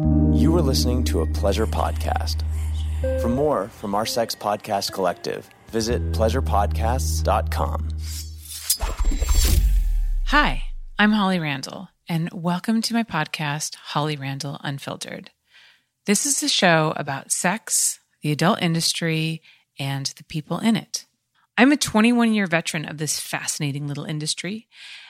You are listening to a pleasure podcast. For more from our sex podcast collective, visit pleasurepodcasts.com. Hi, I'm Holly Randall, and welcome to my podcast, Holly Randall Unfiltered. This is a show about sex, the adult industry, and the people in it. I'm a 21 year veteran of this fascinating little industry,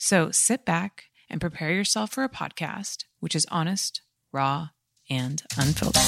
So sit back and prepare yourself for a podcast which is honest, raw, and unfiltered.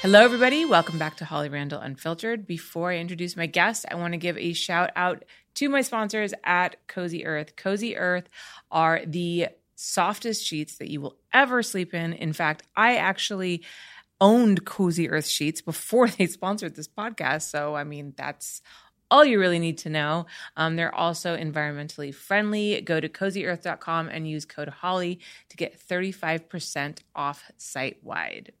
Hello, everybody. Welcome back to Holly Randall Unfiltered. Before I introduce my guest, I want to give a shout out to my sponsors at Cozy Earth. Cozy Earth are the softest sheets that you will ever sleep in. In fact, I actually owned Cozy Earth sheets before they sponsored this podcast. So, I mean, that's all you really need to know. Um, they're also environmentally friendly. Go to cozyearth.com and use code HOLLY to get 35% off site wide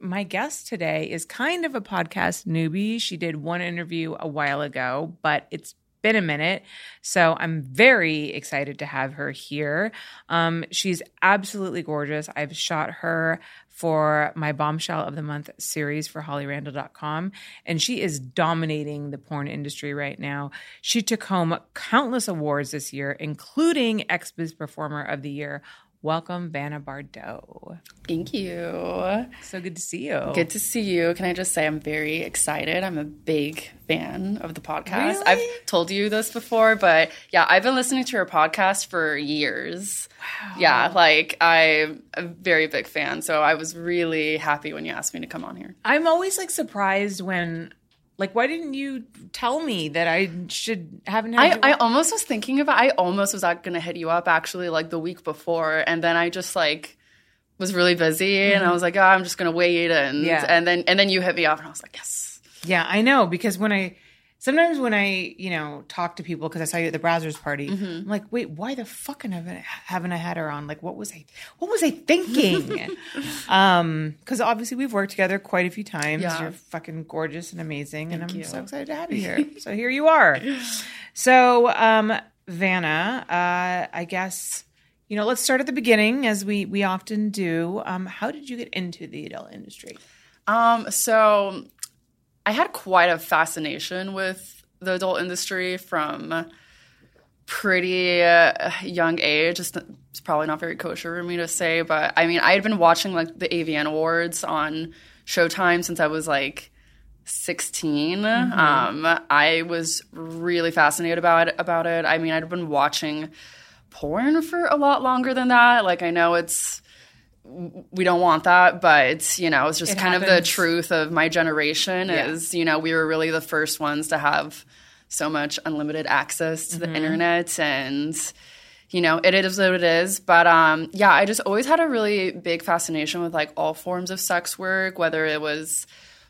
my guest today is kind of a podcast newbie. She did one interview a while ago, but it's been a minute. So I'm very excited to have her here. Um, she's absolutely gorgeous. I've shot her for my Bombshell of the Month series for hollyrandall.com, and she is dominating the porn industry right now. She took home countless awards this year, including XBiz Performer of the Year Welcome, Vanna Bardot. Thank you. So good to see you. Good to see you. Can I just say I'm very excited? I'm a big fan of the podcast. Really? I've told you this before, but yeah, I've been listening to your podcast for years. Wow. Yeah, like I'm a very big fan. So I was really happy when you asked me to come on here. I'm always like surprised when like why didn't you tell me that I should haven't had I, I almost was thinking about I almost was not gonna hit you up actually like the week before and then I just like was really busy and I was like, oh, I'm just gonna wait and Mm-hmm. Yeah. and then and then you hit me up and I was like, yes. Yeah, I know because when I sometimes when I you know talk to people because I saw you at the Brazzers party, Mm-hmm. I'm like, wait, why the fuck haven't I, haven't I had her on? Like, what was I what was I thinking? um, because obviously we've worked together quite a few times. Yeah. You're fucking gorgeous and amazing, and I'm you. so excited to have you here. so here you are. So, um, Vanna, uh, I guess. You know, let's start at the beginning, as we we often do. Um, how did you get into the adult industry? Um, so I had quite a fascination with the adult industry from pretty uh, young age. It's, it's probably not very kosher for me to say, but I mean, I had been watching like the AVN Awards on Showtime since I was like 16. Um, I was really fascinated about it, about it. I mean, I'd been watching porn for a lot longer than that. Like, I know it's we don't want that, but you know, it's just It kind of the truth of my generation Yeah. is, you know, we were really the first ones to have so much unlimited access to the internet and you know, it is what it is. But um yeah, I just always had a really big fascination with like all forms of sex work, whether it was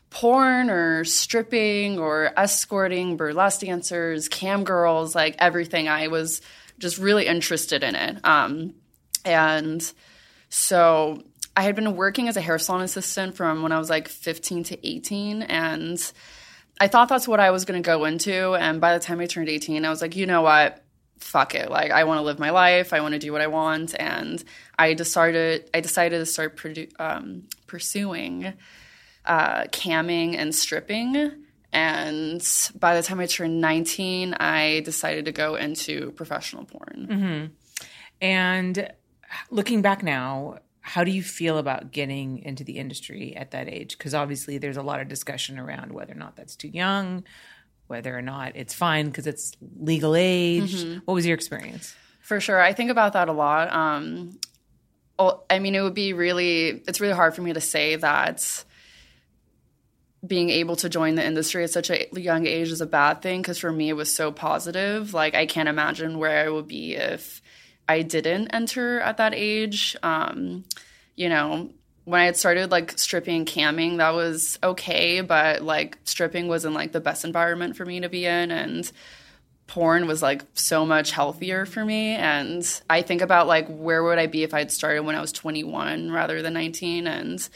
porn or stripping or escorting, burlesque dancers, cam girls, like everything. I was just really interested in it. Um and so I had been working as a hair salon assistant from when I was like 15 to 18. And I thought that's what I was going to go into. And by the time I turned 18, I was like, you know what? Fuck it. Like, I want to live my life. I want to do what I want. And I decided, I decided to start produ- um, pursuing uh, camming and stripping. And by the time I turned 19, I decided to go into professional porn. And looking back now, how do you feel about getting into the industry at that age? Because obviously, there's a lot of discussion around whether or not that's too young, whether or not it's fine because it's legal age. What was your experience? For sure. I think about that a lot. Um, I mean, it would be really, it's really hard for me to say that being able to join the industry at such a young age is a bad thing because for me, it was so positive. Like, I can't imagine where I would be if I didn't enter at that age. Um, you know, when I had started like stripping and camming, that was okay, but like stripping wasn't like the best environment for me to be in. And porn was like so much healthier for me and i think about like where would i be if i'd started when i was 21 rather than 19 and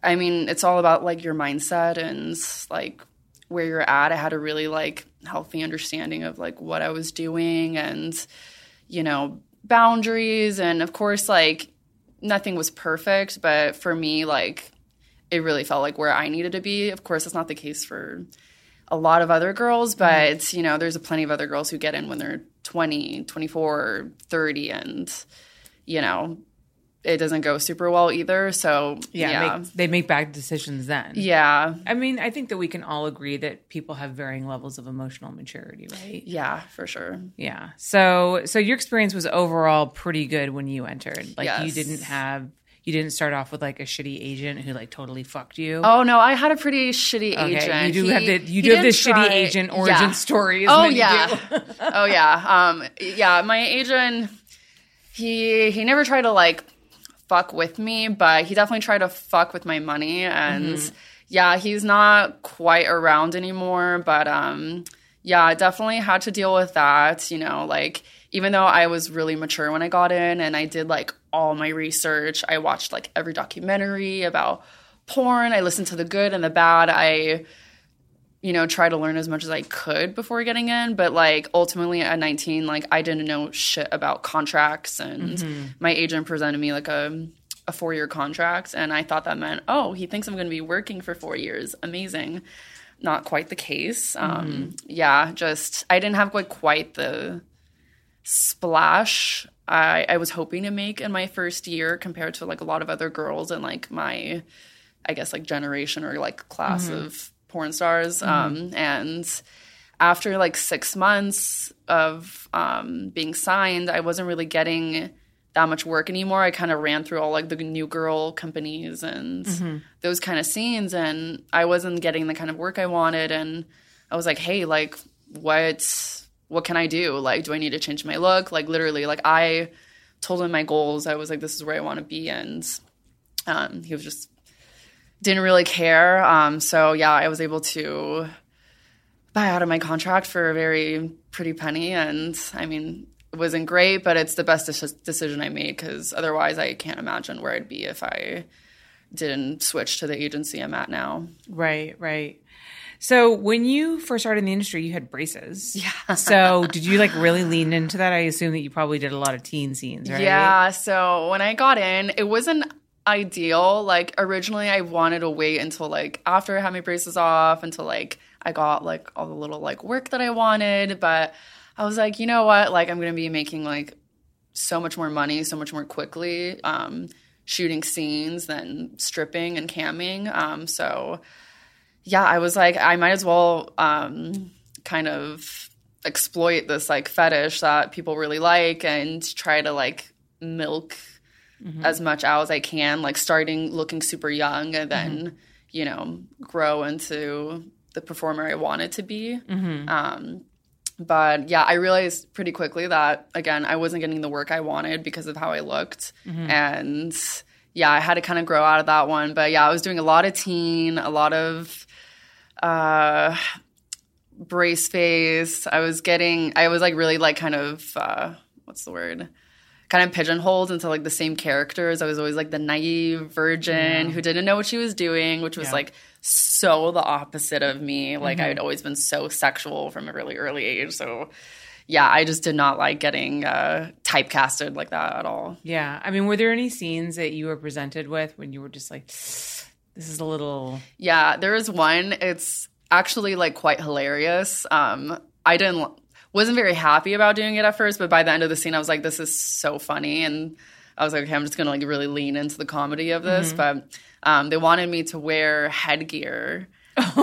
i mean it's all about like your mindset and like where you're at i had a really like healthy understanding of like what i was doing and you know boundaries and of course like nothing was perfect but for me like it really felt like where i needed to be. Of course it's not the case for a lot of other girls, mm-hmm. but you know, there's a plenty of other girls who get in when they're 20, 24, 30 and you know, it doesn't go super well either. So, Yeah, yeah. Make, they make bad decisions then. yeah. I mean, I think that we can all agree that people have varying levels of emotional maturity, right? Yeah, for sure. Yeah. So, so your experience was overall pretty good when you entered. Like, you didn't have, you didn't start off with like a shitty agent who like totally fucked you. Oh no, I had a pretty shitty Okay, agent. you do He- have the you do have the didn't shitty agent origin Yeah. story. is Oh yeah. do. oh yeah. Um yeah, my agent he he never tried to like fuck with me, but he definitely tried to fuck with my money and Mm-hmm. yeah, he's not quite around anymore, but um yeah, I definitely had to deal with that, you know, like even though I was really mature when I got in and I did like all my research, I watched like every documentary about porn, I listened to the good and the bad. I you know, try to learn as much as I could before getting in. But like ultimately at 19, like I didn't know shit about contracts, and mm-hmm. my agent presented me like a a four year contract, and I thought that meant oh he thinks I'm going to be working for four years. Amazing. Not quite the case. Um, mm-hmm. yeah, just I didn't have like quite the splash I, I was hoping to make in my first year compared to like a lot of other girls in like my I guess like generation or like class mm-hmm. of porn stars. Um, and after like six months of um, being signed, I wasn't really getting that much work anymore. I kind of ran through all like the new girl companies and those kind of scenes, and I wasn't getting the kind of work I wanted. And I was like, hey, like, what? What can I do? Like, do I need to change my look? Like, literally, like I told him my goals. I was like, this is where I want to be, and um, he was just didn't really care. Um, so yeah, I was able to buy out of my contract for a very pretty penny, and I mean, it wasn't great, but it's the best dec- decision I made because otherwise, I can't imagine where I'd be if I didn't switch to the agency I'm at now. Right, right. So when you first started in the industry, you had braces. Yeah. so did you like really lean into that? I assume that you probably did a lot of teen scenes, right? Yeah. So when I got in, it wasn't ideal. Like originally, I wanted to wait until like after I had my braces off until like I got like all the little like work that I wanted. But I was like, you know what? Like I'm gonna be making like so much more money, so much more quickly, um, shooting scenes than stripping and camming. Um, so yeah, I was like, I might as well um, kind of exploit this like fetish that people really like and try to like milk as much out as I can, like starting looking super young and then, you know, grow into the performer I wanted to be. Um, but yeah, I realized pretty quickly that again, I wasn't getting the work I wanted because of how I looked. And yeah, I had to kind of grow out of that one. But yeah, I was doing a lot of teen, a lot of uh brace face. I was getting I was like really like kind of uh what's the word? Kind of pigeonholed into like the same characters. I was always like the naive virgin who didn't know what she was doing, which was Yeah. like so the opposite of me. Like I had always been so sexual from a really early age. So yeah, I just did not like getting uh typecasted like that at all. Yeah. I mean, were there any scenes that you were presented with when you were just like, this is a little Yeah, there is one. It's actually like quite hilarious. Um, I didn't wasn't very happy about doing it at first, but by the end of the scene, I was like, "This is so funny," and I was like, "Okay, I'm just gonna like really lean into the comedy of this." But um, they wanted me to wear headgear.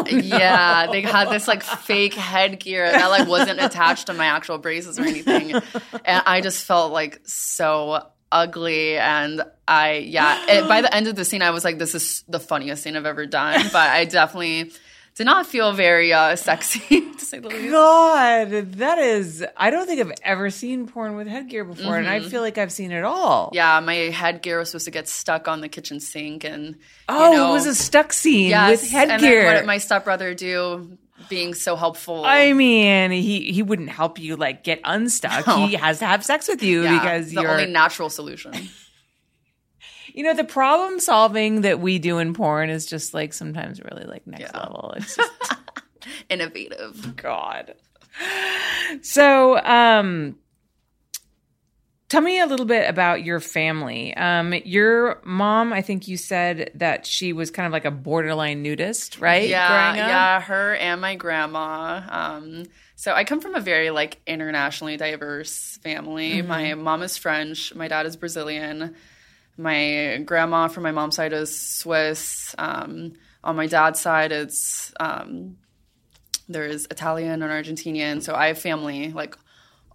Yeah, they had this like fake headgear that like wasn't attached to my actual braces or anything, and I just felt like so ugly. And I yeah, it, by the end of the scene, I was like, "This is the funniest scene I've ever done." But I definitely did not feel very uh, sexy to say the least. God, that is. I don't think I've ever seen porn with headgear before, and I Mm-hmm. feel like I've seen it all. Yeah, my headgear was supposed to get stuck on the kitchen sink, and Oh, know, it was a stuck scene yes, with And headgear. what did my stepbrother do? Being so helpful. I mean, he he wouldn't help you like get unstuck. He has to have sex with you Yeah, because the you're. The only natural solution. You know, the problem solving that we do in porn is just like sometimes really like next Yeah. level. It's just Innovative. God. So, um, tell me a little bit about your family. Um, your mom, I think you said that she was kind of like a borderline nudist, right? Yeah, Growing up? yeah, her and my grandma. Um, so I come from a very like internationally diverse family. Mm-hmm. My mom is French, my dad is Brazilian. My grandma from my mom's side is Swiss. Um, on my dad's side, it's um, there's Italian and Argentinian. So I have family like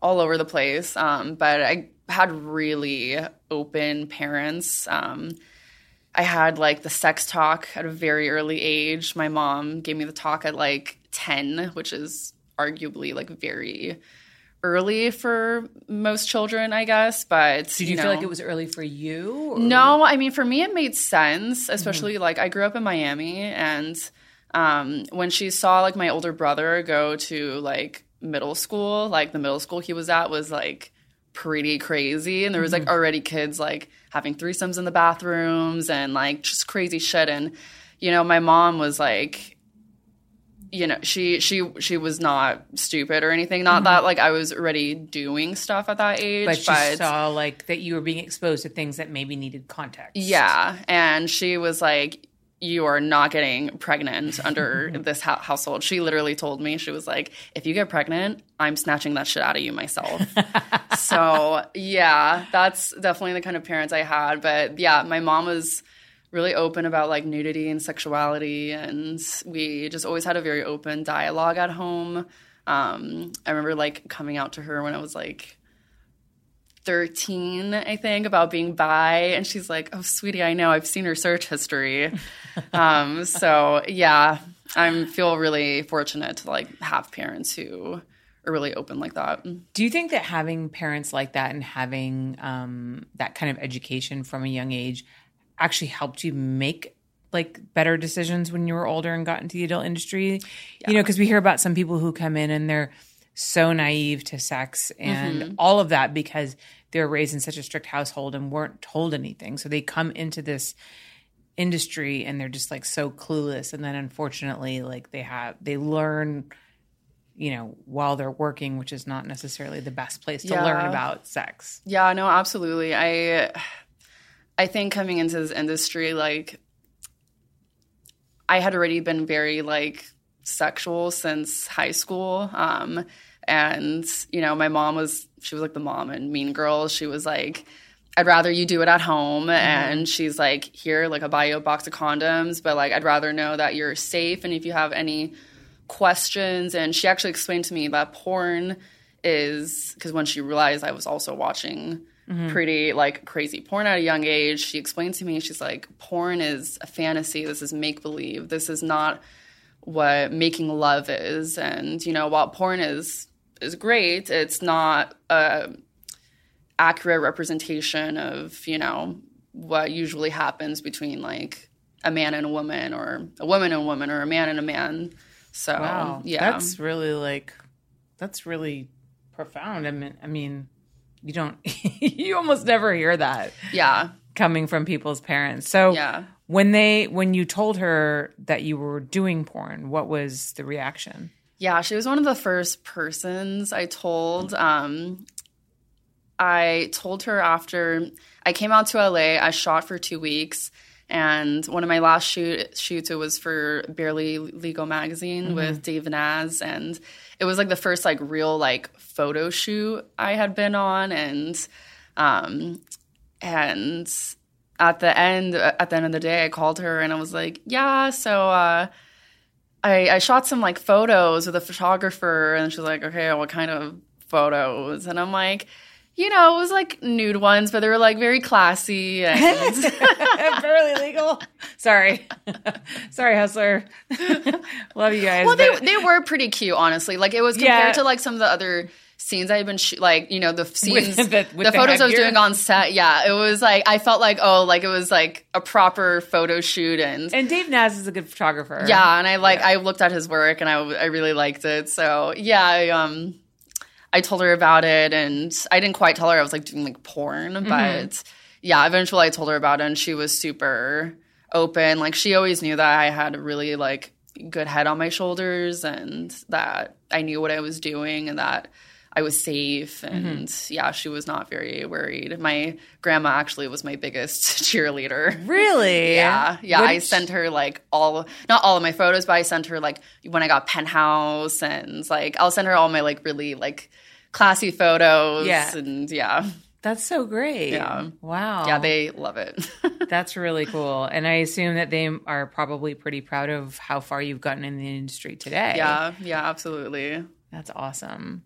all over the place. Um, but I had really open parents. Um, I had like the sex talk at a very early age. My mom gave me the talk at like 10, which is arguably like very early for most children, I guess. But Did you, know, feel like it was early for you? or- no, I mean for me it made sense, especially like I grew up in Miami and um when she saw like my older brother go to like middle school, like the middle school he was at was like pretty crazy and there was like already kids like having threesomes in the bathrooms and like just crazy shit and you know my mom was like you know she she she was not stupid or anything not that mm-hmm. like i was already doing stuff at that age But you saw like that you were being exposed to things that maybe needed context. Yeah, and she was like, "You are not getting pregnant under this hou- household." She literally told me she was like, "If you get pregnant, I'm snatching that shit out of you myself." so yeah, that's definitely the kind of parents I had. But yeah, my mom was really open about like nudity and sexuality, and we just always had a very open dialogue at home. Um, I remember like coming out to her when I was like 13, I think, about being bi. And she's like, Oh, sweetie, I know. I've seen her search history. um, so, yeah, I feel really fortunate to like have parents who are really open like that. Do you think that having parents like that and having um, that kind of education from a young age actually helped you make like better decisions when you were older and got into the adult industry? You know, because we hear about some people who come in and they're so naive to sex and mm-hmm. all of that because they were raised in such a strict household and weren't told anything. So they come into this industry and they're just like so clueless and then unfortunately like they have they learn you know while they're working which is not necessarily the best place to Yeah. learn about sex Yeah, no, absolutely. I I think coming into this industry, like I had already been very like sexual since high school. Um and you know, my mom was she was like the mom and Mean girl. She was like I'd rather you do it at home and she's like here like I buy you a box of condoms, but like I'd rather know that you're safe and if you have any questions and she actually explained to me that porn is because when she realized I was also watching Mm-hmm. pretty like crazy porn at a young age, she explained to me, she's like, porn is a fantasy. This is make believe. This is not what making love is. And, you know, while porn is is great, it's not a accurate representation of, you know, what usually happens between like a man and a woman or a woman and a woman or a man and a man. So wow yeah. that's really like that's really profound i mean i mean you don't you almost never hear that yeah. coming from people's parents so Yeah. when they when you told her that you were doing porn what was the reaction Yeah, she was one of the first persons I told. Um, I told her after I came out to LA, I shot for two weeks, And one of my last shoot, shoots, it was for Barely Legal magazine Mm-hmm. with Dave Naz, and it was like the first like real like photo shoot I had been on, and um, and at the end at the end of the day, I called her and I was like, yeah, so uh, I I shot some like photos with a photographer, and she's like, okay, what kind of photos? And I'm like. You know, it was like nude ones, but they were like very classy and Barely legal. Sorry. Sorry, Hustler. Love you guys. Well, they but- they were pretty cute, honestly. Like it was compared Yeah. to like some of the other scenes I had been sh- like you know the scenes the- the, with the photos I was doing on set. Yeah, it was like I felt like oh like it was like a proper photo shoot and. and Dave Naz is a good photographer. yeah, and I like I looked at his work and I, I really liked it. So yeah, I, um, I told her about it, and I didn't quite tell her I was like doing like porn, Mm-hmm. but yeah, eventually I told her about it, and she was super open. Like she always knew that I had a really like good head on my shoulders, and that I knew what I was doing, and that I was safe. And Mm-hmm. yeah, she was not very worried. My grandma actually was my biggest cheerleader. Really? Yeah, yeah. I sent her like all, not all of my photos, but I sent her like when I got penthouse and like I'll send her all my like really like classy photos. Yeah. and yeah, That's so great. Yeah. Wow. yeah, they love it. That's really cool. And I assume that they are probably pretty proud of how far you've gotten in the industry today. yeah, yeah, absolutely. That's awesome.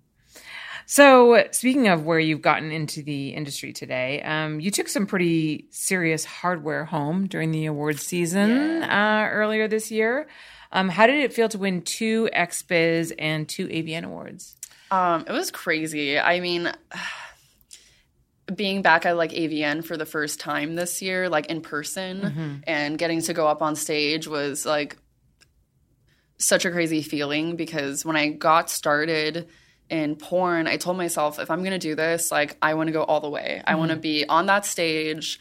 So, speaking of where you've gotten into the industry today, um, you took some pretty serious hardware home during the awards season uh, earlier this year. Um, how did it feel to win two XBiz and two AVN awards? Um, it was crazy. I mean, being back at like AVN for the first time this year, like in person, and getting to go up on stage was like such a crazy feeling because when I got started in porn, I told myself if I'm going to do this, like I want to go all the way. I want to be on that stage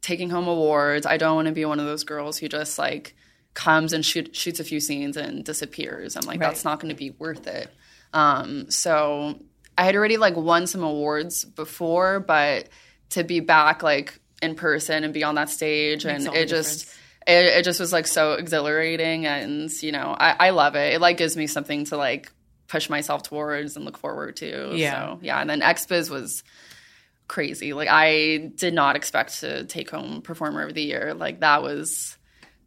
taking home awards. I don't want to be one of those girls who just like comes and shoot, shoots a few scenes and disappears. I'm like, Right. that's not going to be worth it. Um, so I had already like won some awards before, but to be back like in person and be on that stage and it just it, it just was like so exhilarating and you know I, I love it. It like gives me something to like push myself towards and look forward to. Yeah. So yeah, and then XBiz was crazy. Like I did not expect to take home performer of the year. Like that was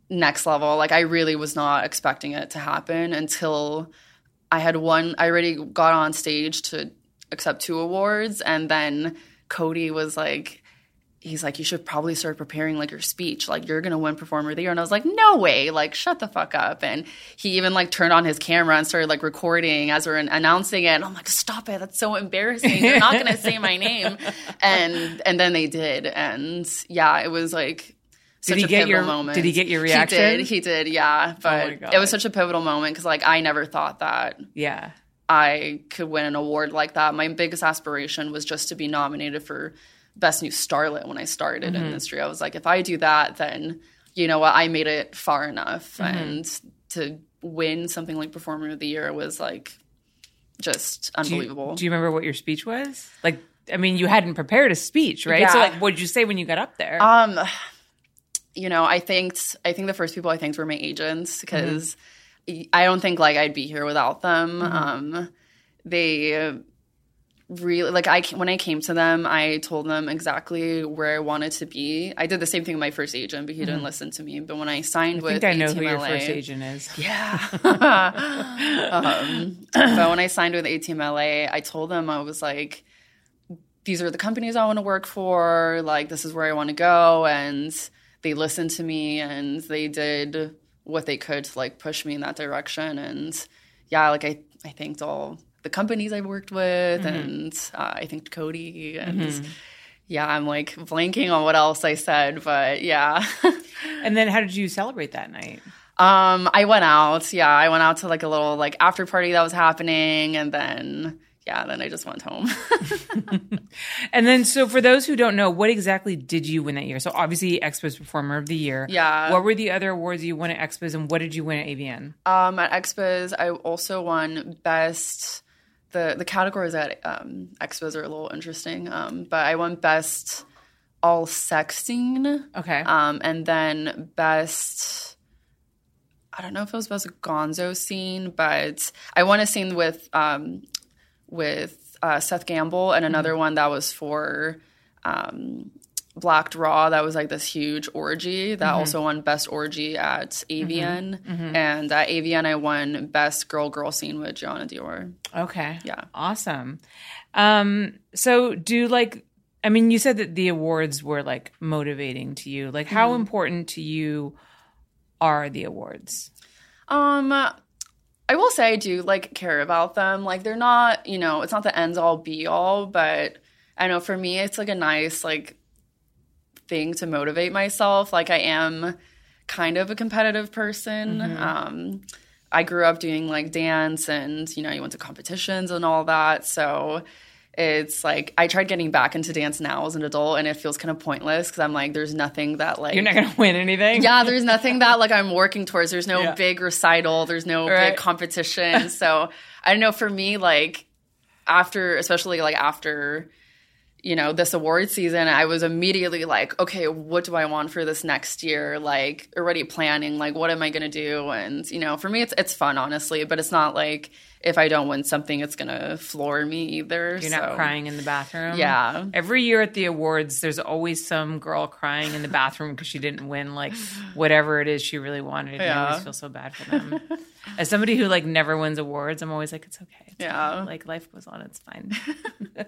next level. Like I really was not expecting it to happen until I had one I already got on stage to accept two awards and then Cody was like he's like you should probably start preparing like your speech. Like you're gonna win performer of the year. And i was like no way. Like shut the fuck up. And he even like turned on his camera and started like recording as we're announcing it. And i'm like stop it. That's so embarrassing. They're not gonna say my name. And and then they did. And yeah it was like such he a get pivotal your- moment. did he get your reaction? he did. He did yeah. Oh but my God. it was such a pivotal moment because like i never thought that Yeah. I could win an award like that. My biggest aspiration was just to be nominated for Best New Starlet when I started in the industry. I was like, if I do that, then you know what, I made it far enough. And to win something like Performer of the Year was like just Do you- unbelievable. Do you, remember what your speech was? Like, I mean, you hadn't prepared a speech, right? So, like, what did you say when you got up there? Um, you know, I think I think the first people I thanked were my agents because I don't think like I'd be here without them. Um, they really like I when I came to them, I told them exactly where I wanted to be. I did the same thing with my first agent, but he didn't listen to me. But when I signed I with think I know who your first agent is. yeah. um, but when I signed with ATMLA, I told them I was like, these are the companies I want to work for. Like, this is where I want to go. And they listened to me and they did what they could to like push me in that direction. And yeah, like I, I thanked all the companies I've worked with and uh, I think Cody and yeah, I'm like blanking on what else I said, but yeah. And then how did you celebrate that night? Um, I went out. Yeah, I went out to like a little like after party that was happening, and then yeah, then I just went home. And then, so for those who don't know, what exactly did you win that year? So obviously, XBiz Performer of the Year. Yeah. What were the other awards you won at XBiz, and what did you win at AVN? um, at XBiz, I also won best. The the categories at um, XBiz are a little interesting, um, but I won best all sex scene. Okay. Um, and then best, I don't know if it was best Gonzo scene, but I won a scene with um, with uh, Seth Gamble, and another one that was for um, Blacked Raw. That was like this huge orgy that also won best orgy at AVN, and at AVN I won best girl girl scene with Gianna Dior. Okay. Yeah. Awesome. Um, so do like I mean, you said that the awards were like motivating to you. Like how important to you are the awards? Um, I will say I do like care about them. Like they're not, you know, it's not the ends all be all, but I know for me it's like a nice like thing to motivate myself. Like I am kind of a competitive person. Um I grew up doing like dance and you know, you went to competitions and all that. So it's like I tried getting back into dance now as an adult and it feels kind of pointless because I'm like there's nothing that like You're not going to win anything. yeah, there's nothing that like I'm working towards. There's no Yeah. big recital. There's no Right. big competition. so I don't know. For me, like after, especially like after, you know, this award season, I was immediately like, okay, what do I want for this next year? Like already planning, like what am I gonna do? And you know, for me, it's it's fun, honestly, but it's not like if I don't win something, it's gonna floor me either. You're not crying in the bathroom. Yeah. Every year at the awards, there's always some girl crying in the bathroom because she didn't win like whatever it is she really wanted. And I Yeah. always feel so bad for them. As somebody who like never wins awards, I'm always like, it's okay. It's Yeah. fine. Like life goes on. It's fine.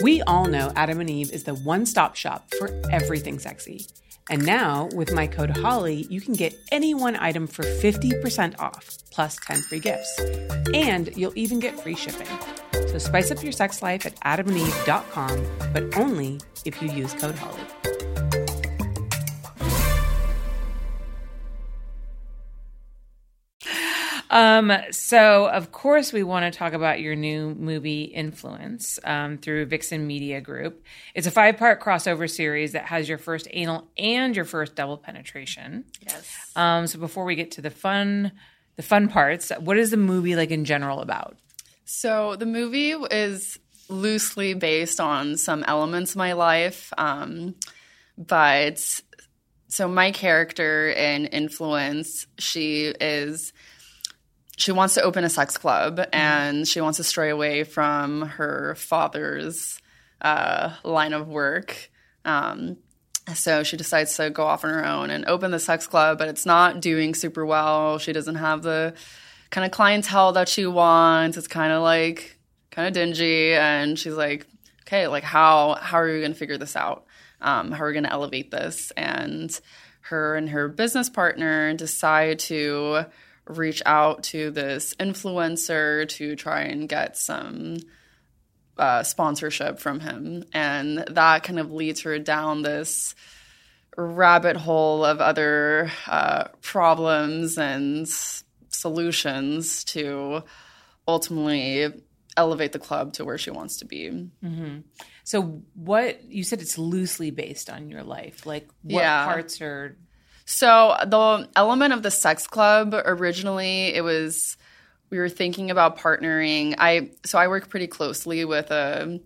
We all know Adam and Eve is the one stop shop for everything sexy. And now, with my code HOLLY, you can get any one item for 50% off, plus 10 free gifts. And you'll even get free shipping. So spice up your sex life at adamandeve.com, but only if you use code HOLLY. Um, so of course we want to talk about your new movie Influence um, through Vixen Media Group. It's a five-part crossover series that has your first anal and your first double penetration. Yes. Um, so before we get to the fun, the fun parts, what is the movie like in general about? So the movie is loosely based on some elements of my life, um, but so my character in Influence, she is she wants to open a sex club and she wants to stray away from her father's uh, line of work. Um, so she decides to go off on her own and open the sex club, but it's not doing super well. She doesn't have the kind of clientele that she wants. It's kind of like kind of dingy, and she's like, "Okay, like how how are we going to figure this out? Um, how are we going to elevate this?" And her and her business partner decide to reach out to this influencer to try and get some uh, sponsorship from him, and that kind of leads her down this rabbit hole of other uh, problems and solutions to ultimately elevate the club to where she wants to be. So what you said it's loosely based on your life. Like what Yeah. parts are So the element of the sex club originally it was we were thinking about partnering. I so I work pretty closely with a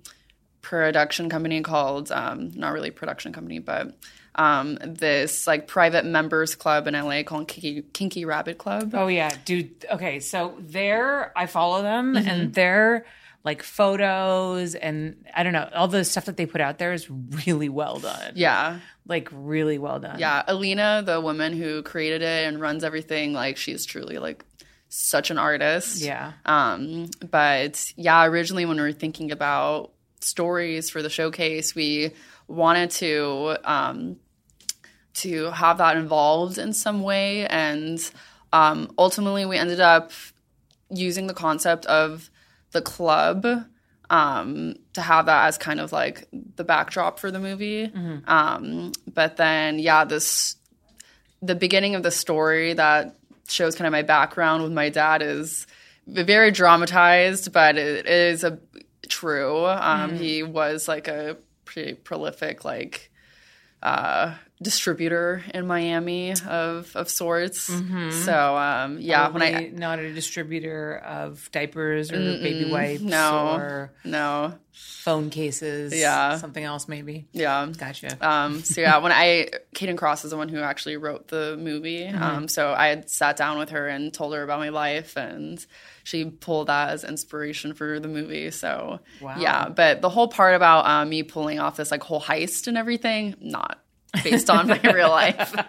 production company called um, not really a production company, but um, this like private members club in LA called Kinky, Kinky Rabbit Club. Oh yeah, dude. Okay, so they're I follow them and they're like photos and I don't know all the stuff that they put out there is really well done. Yeah. like really well done. Yeah, Alina, the woman who created it and runs everything, like she's truly like such an artist. Yeah. Um, but yeah, originally when we were thinking about stories for the showcase, we wanted to um, to have that involved in some way, and um, ultimately we ended up using the concept of the club um, to have that as kind of like the backdrop for the movie. Um, but then, yeah, this the beginning of the story that shows kind of my background with my dad is very dramatized, but it is a true. Um, He was like a pretty prolific like uh, distributor in Miami of of sorts. So um, yeah, when I not a distributor of diapers or baby wipes no or no phone cases. Yeah. Something else maybe. yeah Gotcha. Um, so yeah, when I Kayden Kross is the one who actually wrote the movie. Mm-hmm. Um, so I had sat down with her and told her about my life, and she pulled that as inspiration for the movie. So Wow. yeah, but the whole part about um, me pulling off this like whole heist and everything, not based on my real life.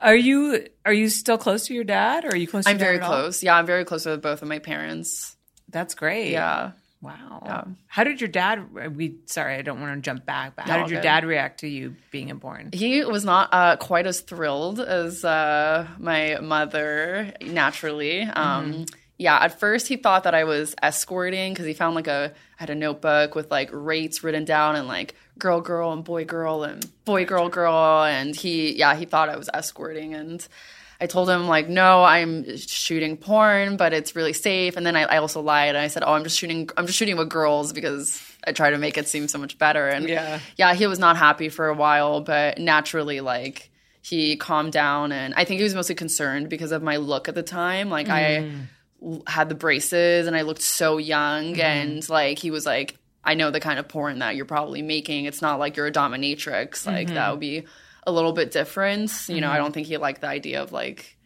Are you are you still close to your dad or are you close to I'm your dad very at all? close. Yeah, I'm very close with both of my parents. That's great. Yeah. Wow. How did your dad we sorry, I don't want to jump back, but how did your good. dad react to you being born? He was not uh, quite as thrilled as uh, my mother, naturally. Um, Yeah, at first he thought that I was escorting because he found like a I had a notebook with like rates written down and like girl, girl, and boy, girl, and boy, girl, girl, and he yeah he thought I was escorting and. I told him like, no, I'm shooting porn, but it's really safe. And then I, I also lied and I said, oh, I'm just shooting, I'm just shooting with girls because I try to make it seem so much better. And Yeah. yeah, he was not happy for a while, but naturally, like he calmed down, and I think he was mostly concerned because of my look at the time. Like I l- had the braces, and I looked so young, mm-hmm. and like he was like, "I know the kind of porn that you're probably making. It's not like you're a dominatrix. Like that mm-hmm. would be a little bit different. You know, I mm-hmm. don't think he liked the idea of like."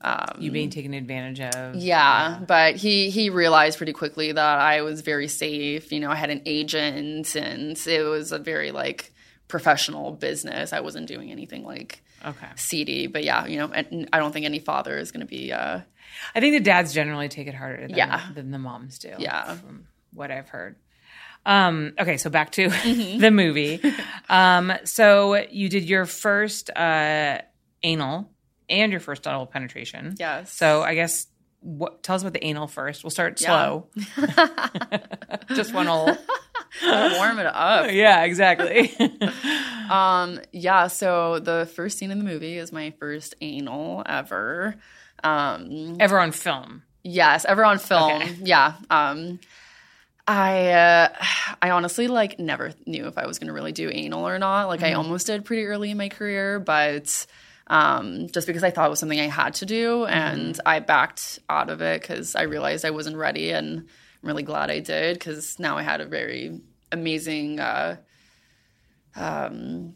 Um, you being taken advantage of. Yeah, but he he realized pretty quickly that I was very safe. You know, I had an agent, and it was a very like professional business. I wasn't doing anything like Okay. seedy. But yeah, you know, and I don't think any father is going to be. uh I think the dads generally take it harder than, Yeah. than the moms do. Yeah. From what I've heard. Um, okay, so back to Mm-hmm. the movie. Um, so you did your first uh, anal and your first double penetration. Yes. So I guess what tell us about the anal first. We'll start Yeah. slow. Just one hole. warm it up. yeah, exactly. Um, yeah. So the first scene in the movie is my first anal ever. Um, Ever on film. Yes, ever on film. Okay. Yeah. Um I uh I honestly like never knew if I was going to really do anal or not. Like I almost did pretty early in my career, but um just because I thought it was something I had to do and I backed out of it cuz I realized I wasn't ready and I'm really glad I did cuz now I had a very amazing uh um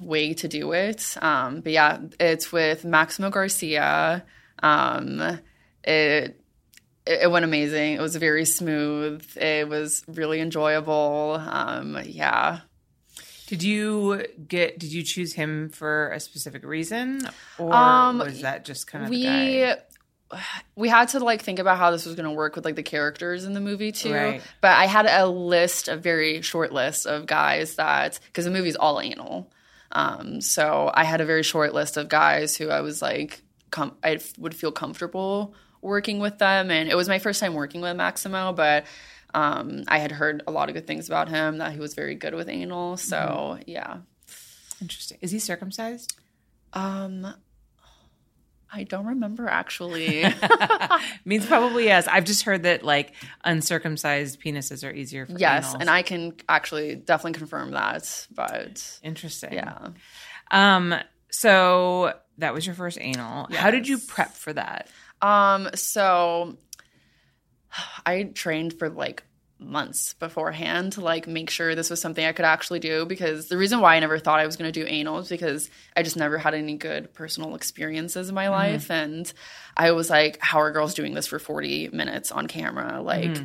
way to do it. Um, but yeah, it's with Maximo Garcia. Um, it it went amazing. It was very smooth. It was really enjoyable. Um, yeah. Did you get did you choose him for a specific reason? Or Um, was that just kind of We guy? we had to like think about how this was going to work with like the characters in the movie too. Right. But I had a list, a very short list of guys that because the movie's all anal. Um, so I had a very short list of guys who I was like, com- I f- would feel comfortable working with them, and it was my first time working with Maximo, but. Um, I had heard a lot of good things about him that he was very good with anal. So Mm-hmm. yeah, Interesting. Is he circumcised? um, I don't remember actually. means probably yes. I've just heard that like uncircumcised penises are easier for Yes, anals. and I can actually definitely confirm that. But interesting. yeah, Um. So that was your first anal. How did you prep for that? um, so I trained for like months beforehand to like make sure this was something I could actually do because the reason why I never thought I was going to do anal is because I just never had any good personal experiences in my life and I was like how are girls doing this for 40 minutes on camera? Like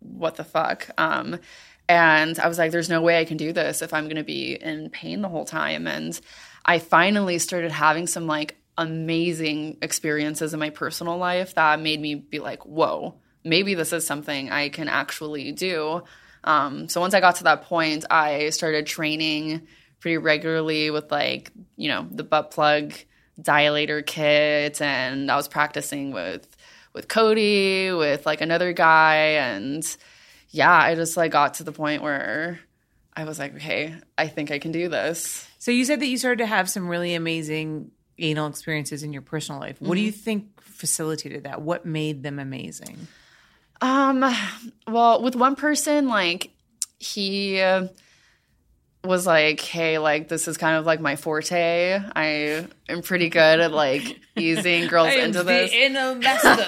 what the fuck? Um and I was like there's no way I can do this if I'm going to be in pain the whole time. And I finally started having some like amazing experiences in my personal life that made me be like whoa maybe this is something I can actually do. Um, so once I got to that point, I started training pretty regularly with like, you know, the butt plug dilator kit and I was practicing with with Cody, with like another guy, and yeah, I just like got to the point where I was like, okay, I think I can do this. So you said that you started to have some really amazing anal experiences in your personal life. What do you think facilitated that? What made them amazing? Um, well, with one person, like he uh, was like, "Hey, like this is kind of like my forte. I am pretty good at like easing girls into this." master.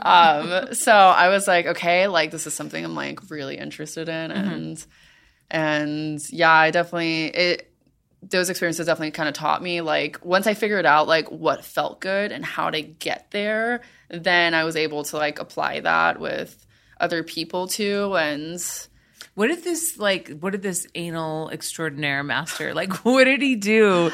um, so I was like, "Okay, like this is something I'm like really interested in," and and yeah, I definitely it. Those experiences definitely kind of taught me like once I figured out like what felt good and how to get there, then I was able to like apply that with other people too and what did this like? What did this anal extraordinaire master like? What did he do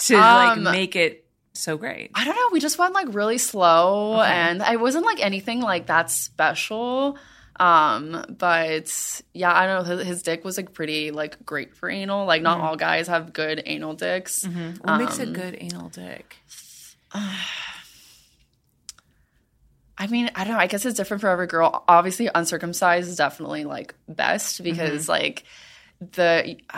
to Um, like make it so great? I don't know. We just went like really slow, and I wasn't like anything like that special. Um, but yeah, I don't know. His, his dick was like pretty like great for anal. Like not mm-hmm. all guys have good anal dicks. Mm-hmm. What makes a um, good anal dick? I mean, I don't know. I guess it's different for every girl. Obviously, uncircumcised is definitely like best because mm-hmm. like the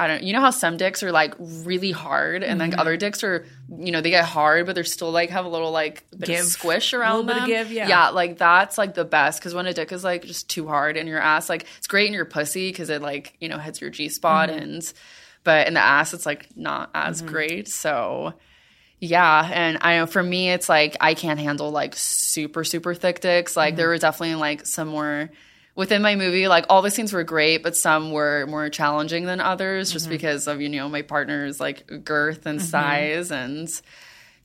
I don't you know how some dicks are like really hard and then mm-hmm. other dicks are you know they get hard but they're still like have a little like bit Give. of squish around Little bit of them. give, yeah. yeah, like that's like the best because when a dick is like just too hard in your ass, like it's great in your pussy because it like you know hits your G spot Mm-hmm. and but in the ass it's like not as mm-hmm. great. So yeah, and I know for me, it's like I can't handle like super super thick dicks. Like mm-hmm. there were definitely like some more within my movie. Like all the scenes were great, but some were more challenging than others, just because of you know my partner's like girth and size and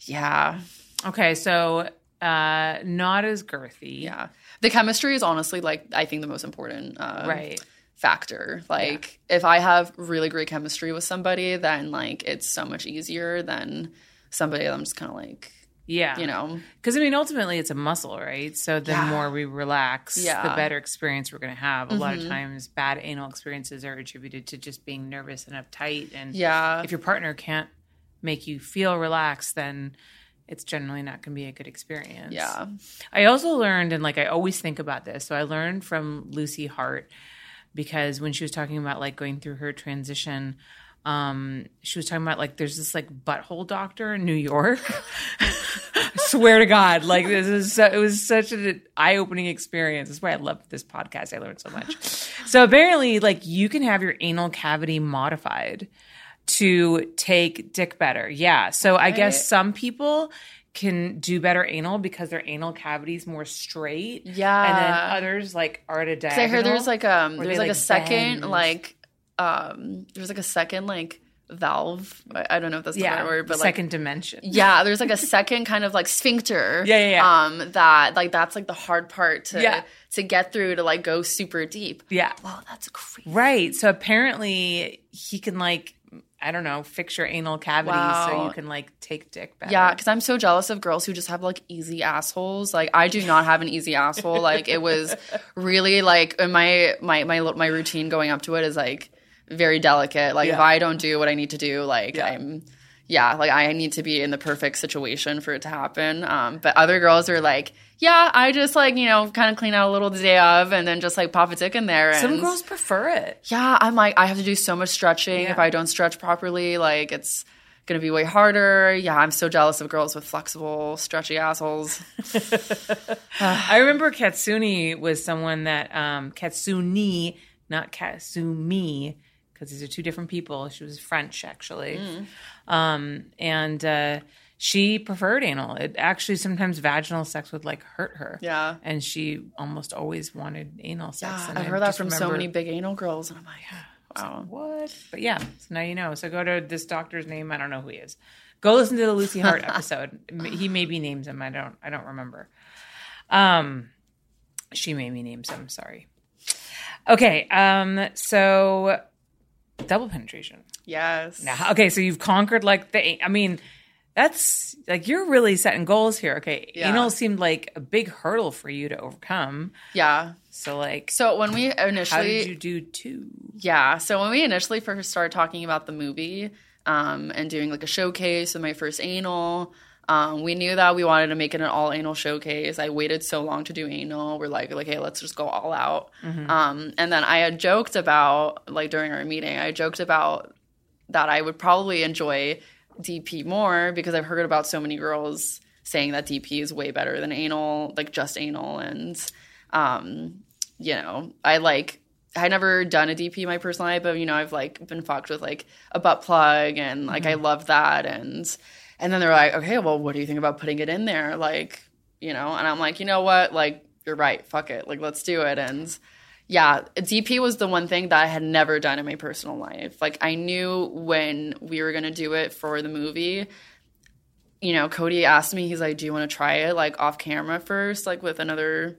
yeah, Okay, so uh not as girthy. yeah. The chemistry is honestly like I think the most important uh, Right. factor. Like if I have really great chemistry with somebody, then like it's so much easier than somebody that I'm just kind of like Yeah. you know Because I mean, ultimately, it's a muscle, right? So the Yeah. more we relax, Yeah. Mm-hmm. the better experience we're going to have. A lot of times, bad anal experiences are attributed to just being nervous and uptight. And Yeah. if your partner can't make you feel relaxed, then it's generally not going to be a good experience. yeah. I also learned, and like I always think about this. So I learned from Lucy Hart because when she was talking about like going through her transition, um, she was talking about like there's this like butthole doctor in New York. Swear to God, like this is so, it was such an eye opening experience. That's why I love this podcast. I learned so much. So apparently, like you can have your anal cavity modified to take dick better. Yeah. So I guess some people can do better anal because their anal cavity is more straight. Yeah. And then others like are at a diagonal. I heard there's like um there's they, like, a like, second bend. like um there's like a second like valve. I, don't know if that's the yeah, right word, but like second dimension. yeah, there's like a second kind of like sphincter. Yeah, yeah, yeah. Um, that like that's like the hard part to Yeah. to get through to like go super deep. Yeah. Wow, that's crazy. Right. So apparently he can like I don't know, fix your anal cavity so you can like take dick better. Yeah, because I'm so jealous of girls who just have like easy assholes. Like I do not have an easy asshole. Like it was really like in my my my my routine going up to it is like very delicate. Like if I don't do what I need to do, like I'm yeah, like I need to be in the perfect situation for it to happen. Um, but other girls are like, yeah, I just like you know kind of clean out a little the day of and then just like pop a dick in there. And Some girls prefer it. yeah, I'm like, I have to do so much stretching. Yeah. If I don't stretch properly, like it's gonna be way harder. Yeah, I'm so jealous of girls with flexible, stretchy assholes. I remember Katsuni was someone that um Katsuni, not Katsumi, because these are two different people. She was French actually. Mm. Um and uh she preferred anal. It actually sometimes vaginal sex would like hurt her. Yeah. And she almost always wanted anal sex. Yeah, and I've I heard that just from so many big anal girls, and I'm like, wow. What? But yeah, so now you know. So go to this doctor's name. I don't know who he is. Go listen to the Lucy Hart episode. he maybe names him. I don't. I don't remember. Um, she maybe names him. Sorry. Okay. Um. So double penetration. Yes. Now, okay. So you've conquered like the. I mean, that's like you're really setting goals here. Okay. Yeah. Anal seemed like a big hurdle for you to overcome. Yeah. So like, So when we initially, how did you do two? Yeah. So when we initially first started talking about the movie um, and doing like a showcase of my first anal, Um, we knew that we wanted to make it an all anal showcase. I waited so long to do anal. We're like, like, hey, let's just go all out. Um, and then I had joked about, like, during our meeting, I joked about that I would probably enjoy DP more because I've heard about so many girls saying that DP is way better than anal, like just anal. And, um, you know, I like, I never done a DP in my personal life, but you know, I've like been fucked with like a butt plug and like I love that. And, and then they're like, okay, well, what do you think about putting it in there? Like, you know, and I'm like, you know what? Like, you're right. Fuck it. Like, let's do it. And, yeah, DP was the one thing that I had never done in my personal life. Like I knew when we were going to do it for the movie, you know, Cody asked me, he's like, "Do you want to try it like off camera first, like with another,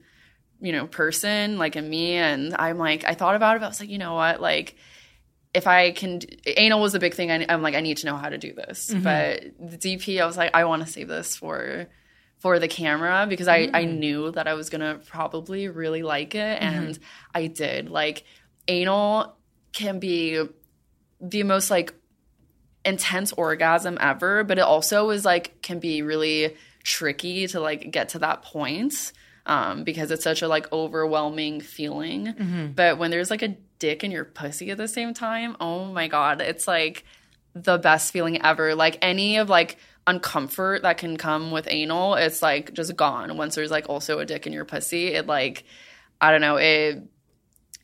you know, person, like and me?" And I'm like, I thought about it, I was like, you know what, like. If I can, anal was a big thing. I, I'm like, I need to know how to do this. Mm-hmm. But the DP, I was like, I want to save this for for the camera because I, I mm. knew that I was gonna probably really like it mm-hmm. and I did. Like anal can be the most like intense orgasm ever, but it also is like can be really tricky to like get to that point. Um, because it's such a like overwhelming feeling. Mm-hmm. But when there's like a dick and your pussy at the same time, oh my god, it's like the best feeling ever. Like any of like uncomfort that can come with anal, it's like just gone. Once there's like also a dick in your pussy, it like I don't know, it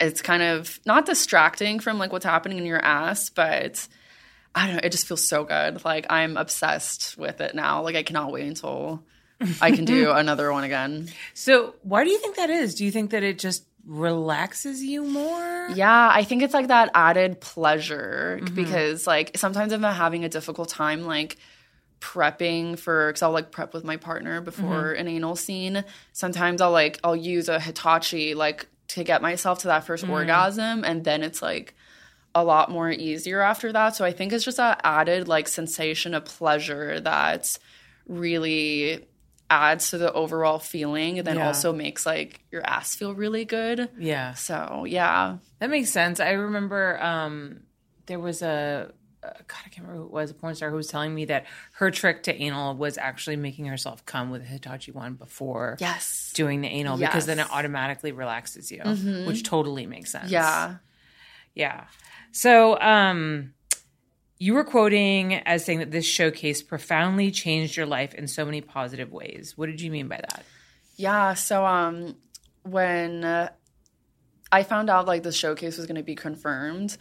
it's kind of not distracting from like what's happening in your ass, but I don't know, it just feels so good. Like I'm obsessed with it now. Like I cannot wait until I can do another one again. So, why do you think that is? Do you think that it just relaxes you more? Yeah, I think it's like that added pleasure mm-hmm. because like sometimes if I'm having a difficult time like prepping for because I'll like prep with my partner before mm-hmm. an anal scene. Sometimes I'll like I'll use a Hitachi like to get myself to that 1st mm-hmm. orgasm and then it's like a lot more easier after that. So I think it's just that added like sensation of pleasure that's really adds to the overall feeling and then Yeah. also makes like your ass feel really good. Yeah. So yeah. That makes sense. I remember um, there was a uh, God, I can't remember who it was a porn star who was telling me that her trick to anal was actually making herself come with a Hitachi one before Yes. doing the anal because then it Mm-hmm. automatically relaxes you, which totally makes sense. Yeah. yeah. So, um, you were quoting as saying that this showcase profoundly changed your life in so many positive ways. What did you mean by that? Yeah. So um, when uh, I found out like the showcase was going to be confirmed,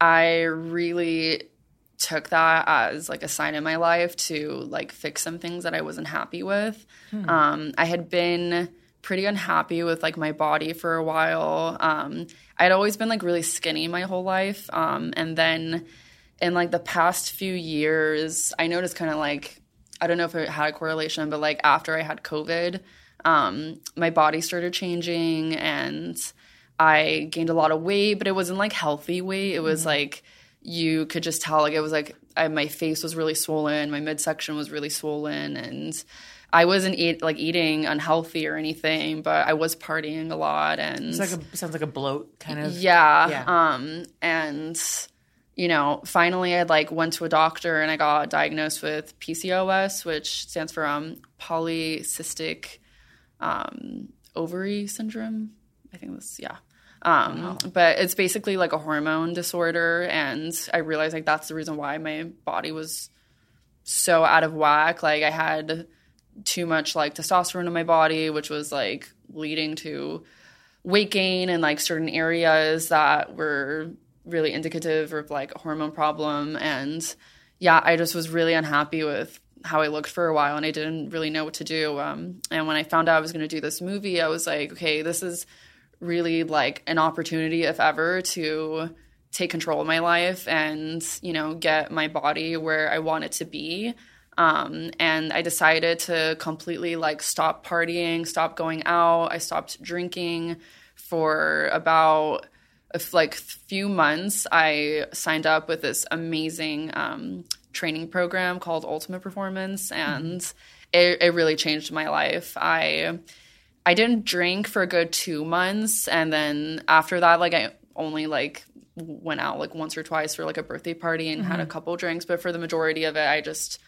I really took that as like a sign in my life to like fix some things that I wasn't happy with. Um, I had been pretty unhappy with like my body for a while. Um, I'd always been like really skinny my whole life, um, and then in like the past few years, I noticed kind of like I don't know if it had a correlation, but like after I had COVID, um, my body started changing and I gained a lot of weight, but it wasn't like healthy weight. It was like you could just tell like it was like I, my face was really swollen, my midsection was really swollen, and I wasn't eat like eating unhealthy or anything, but I was partying a lot and It's like a sounds like a bloat kind of. yeah. Yeah. Um, and you know, finally, I like went to a doctor and I got diagnosed with PCOS, which stands for um, polycystic um, ovary syndrome. I think that's yeah. Um, But it's basically like a hormone disorder, and I realized like that's the reason why my body was so out of whack. Like I had too much like testosterone in my body, which was like leading to weight gain in like certain areas that were really indicative of like a hormone problem. And yeah, I just was really unhappy with how I looked for a while and I didn't really know what to do. Um, and when I found out I was going to do this movie, I was like, okay, this is really like an opportunity, if ever, to take control of my life and, you know, get my body where I want it to be. Um, and I decided to completely like stop partying, stop going out. I stopped drinking for about like few months. I signed up with this amazing um, training program called Ultimate Performance, and it, it really changed my life. I I didn't drink for a good two months, and then after that, like I only like went out like once or twice for like a birthday party and had a couple drinks. But for the majority of it, I just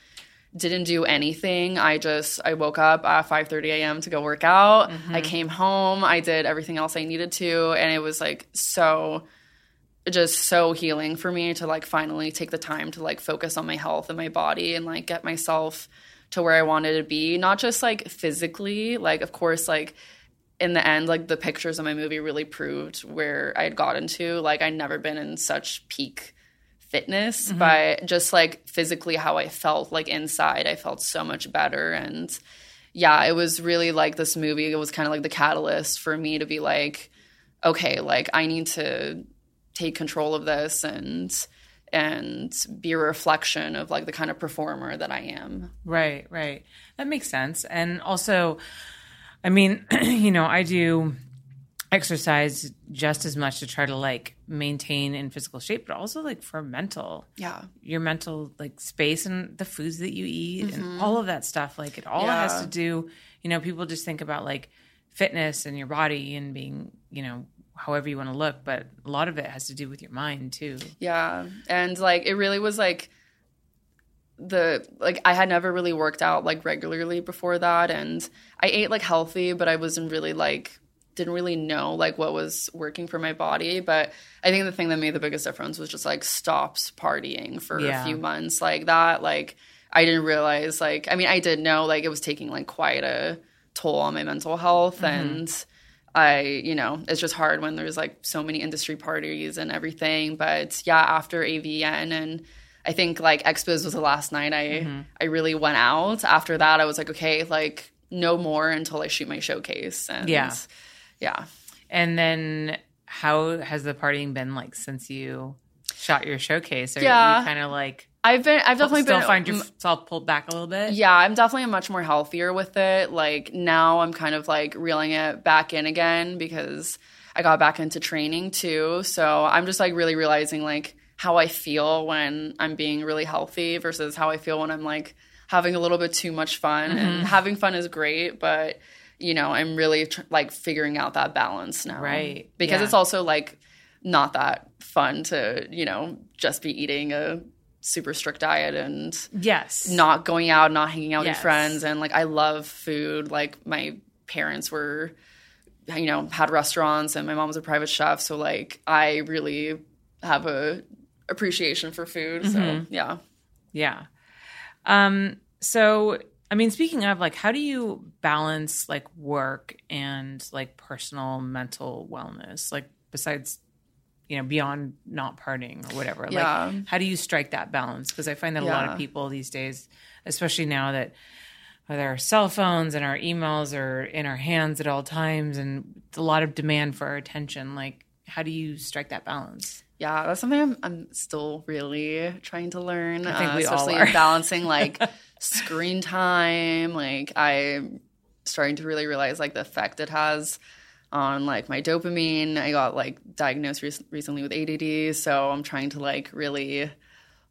didn't do anything. I just I woke up at 5:30 a.m. to go work out. I mm-hmm. came home, I did everything else I needed to and it was like so just so healing for me to like finally take the time to like focus on my health and my body and like get myself to where I wanted to be, not just like physically, like of course like in the end like the pictures of my movie really proved where I had gotten to. Like I'd never been in such peak fitness, mm-hmm. but just like physically how I felt like inside, I felt so much better and yeah, it was really like this movie it was kind of like the catalyst for me to be like okay, like I need to take control of this and and be a reflection of like the kind of performer that I am. Right, right. That makes sense. And also, I mean, you know, I do exercise just as much to try to like maintain in physical shape, but also like for mental. Yeah. Your mental like space and the foods that you eat and mm-hmm. all of that stuff. Like it all has to do, you know, people just think about like fitness and your body and being, you know, however you want to look, but a lot of it has to do with your mind too. Yeah. And like it really was like the like I had never really worked out like regularly before that and I ate like healthy but I wasn't really like didn't really know like what was working for my body but I think the thing that made the biggest difference was just like stops partying for Yeah. a few months like that like I didn't realize like I mean I did know like it was taking like quite a toll on my mental health mm-hmm. and I, you know, it's just hard when there's like so many industry parties and everything. But yeah, after AVN and I think like Expos was the last night I mm-hmm. I really went out. After that, I was like, okay, like no more until I shoot my showcase. And Yeah. Yeah. And then how has the partying been like since you shot your showcase? Are Yeah. you kind of like I've been I've definitely still been find yourself pulled back a little bit? Yeah, I'm definitely much more healthier with it. Like now I'm kind of like reeling it back in again because I got back into training too. So I'm just like really realizing like how I feel when I'm being really healthy versus how I feel when I'm like having a little bit too much fun. Mm-hmm. And having fun is great, but you know, I'm really tr- like figuring out that balance now. Right, Because yeah. it's also like not that fun to, you know, just be eating a super strict diet and Yes. not going out, not hanging out with Yes. your friends, and like I love food. Like my parents were, you know, had restaurants, and my mom was a private chef, so like I really have a appreciation for food. So Mm-hmm. yeah, Yeah. Um, so I mean, speaking of like how do you balance like work and like personal mental wellness? Like besides you know, beyond not partying or whatever. Yeah. Like how do you strike that balance? Because I find that a lot of people these days, especially now that with our cell phones and our emails are in our hands at all times and a lot of demand for our attention, like how do you strike that balance? yeah, that's something I'm, I'm still really trying to learn. I think uh, we all especially are. balancing like screen time. Like I'm starting to really realize like the effect it has on like my dopamine. I got like diagnosed rec- recently with ADD, so I'm trying to like really